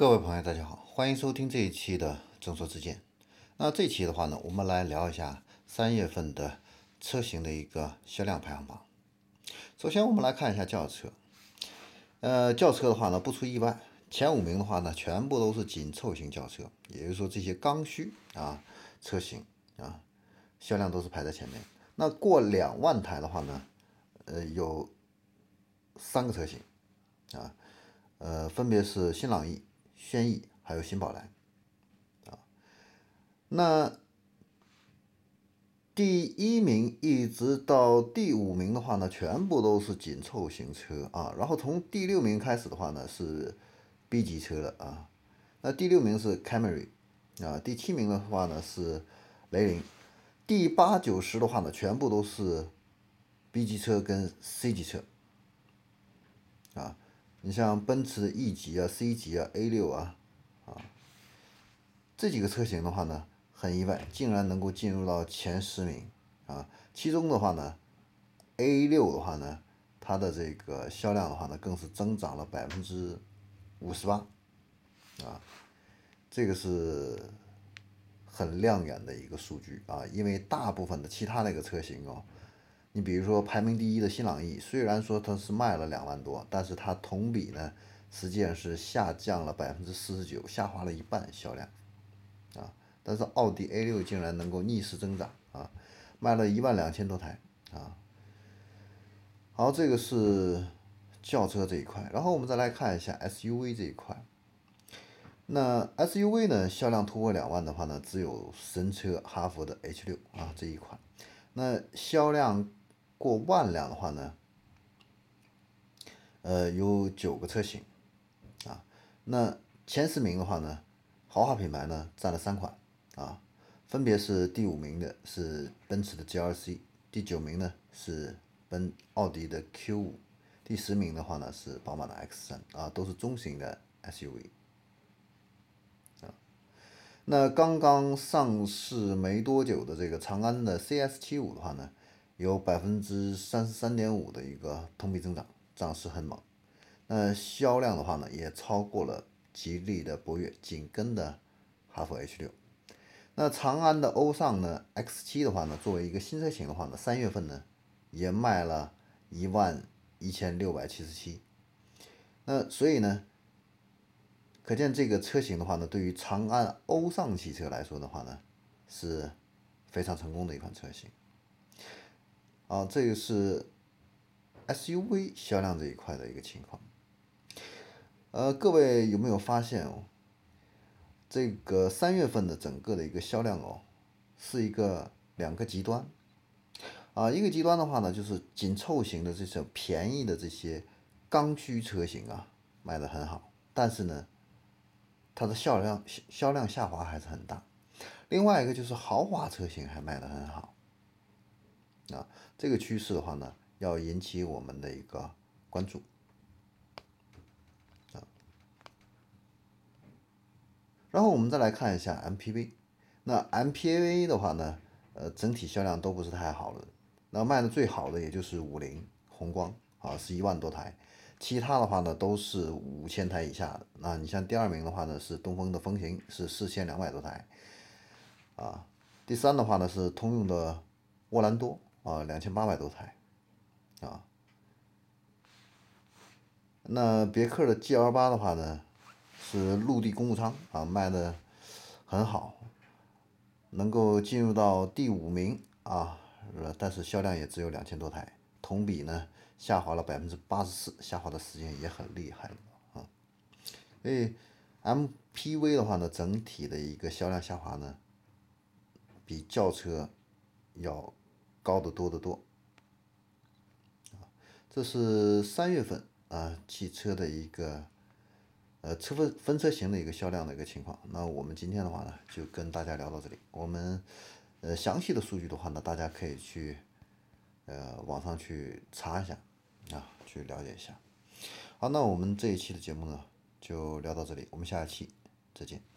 各位朋友，大家好，欢迎收听这一期的正说之见。那这期的话呢，我们来聊一下三月份的车型的一个销量排行榜。首先，我们来看一下轿车。呃，轿车的话呢，不出意外，前五名的话呢，全部都是紧凑型轿车，也就是说这些刚需啊车型啊，销量都是排在前面。那过两万台的话呢，呃，有三个车型啊，呃，分别是新朗逸。轩逸还有新宝来，啊，那第一名一直到第五名的话呢，全部都是紧凑型车啊。然后从第六名开始的话呢，是 B 级车了啊。那第六名是 Camry 啊，第七名的话呢是雷凌，第八九十的话呢，全部都是 B 级车跟 C 级车啊。你像奔驰 E 级啊、C 级啊、A 六啊，啊，这几个车型的话呢，很意外，竟然能够进入到前十名啊。其中的话呢，A 六的话呢，它的这个销量的话呢，更是增长了百分之五十八，啊，这个是很亮眼的一个数据啊。因为大部分的其他那个车型哦。你比如说排名第一的新朗逸，虽然说它是卖了两万多，但是它同比呢，实际上是下降了百分之四十九，下滑了一半销量，啊，但是奥迪 A 六竟然能够逆势增长啊，卖了一万两千多台啊。好，这个是轿车这一块，然后我们再来看一下 SUV 这一块。那 SUV 呢，销量突破两万的话呢，只有神车哈弗的 H 六啊这一款，那销量。过万辆的话呢，呃，有九个车型，啊，那前十名的话呢，豪华品牌呢占了三款，啊，分别是第五名的是奔驰的 GLC，第九名呢是奔奥迪的 Q 五，第十名的话呢是宝马的 X 三，啊，都是中型的 SUV，啊，那刚刚上市没多久的这个长安的 CS 七五的话呢。有百分之三十三点五的一个同比增长，涨势很猛。那销量的话呢，也超过了吉利的博越，紧跟的哈弗 H 六。那长安的欧尚呢，X 七的话呢，作为一个新车型的话呢，三月份呢也卖了一万一千六百七十七。那所以呢，可见这个车型的话呢，对于长安欧尚汽车来说的话呢，是非常成功的一款车型。啊，这个是 SUV 销量这一块的一个情况。呃，各位有没有发现哦？这个三月份的整个的一个销量哦，是一个两个极端。啊，一个极端的话呢，就是紧凑型的这种便宜的这些刚需车型啊，卖的很好，但是呢，它的销量销量下滑还是很大。另外一个就是豪华车型还卖的很好。啊，这个趋势的话呢，要引起我们的一个关注。啊，然后我们再来看一下 MPV，那 MPV 的话呢，呃，整体销量都不是太好的，那卖的最好的也就是五菱宏光啊，是一万多台，其他的话呢都是五千台以下的。那你像第二名的话呢是东风的风行，是四千两百多台，啊，第三的话呢是通用的沃兰多。啊，两千八百多台，啊，那别克的 GL 八的话呢，是陆地公务舱啊，卖的很好，能够进入到第五名啊，但是销量也只有两千多台，同比呢下滑了百分之八十四，下滑的时间也很厉害啊，所以 MPV 的话呢，整体的一个销量下滑呢，比轿车要。高的多得多，啊，这是三月份啊汽车的一个呃车分分车型的一个销量的一个情况。那我们今天的话呢，就跟大家聊到这里。我们呃详细的数据的话呢，大家可以去呃网上去查一下啊，去了解一下。好，那我们这一期的节目呢就聊到这里，我们下一期再见。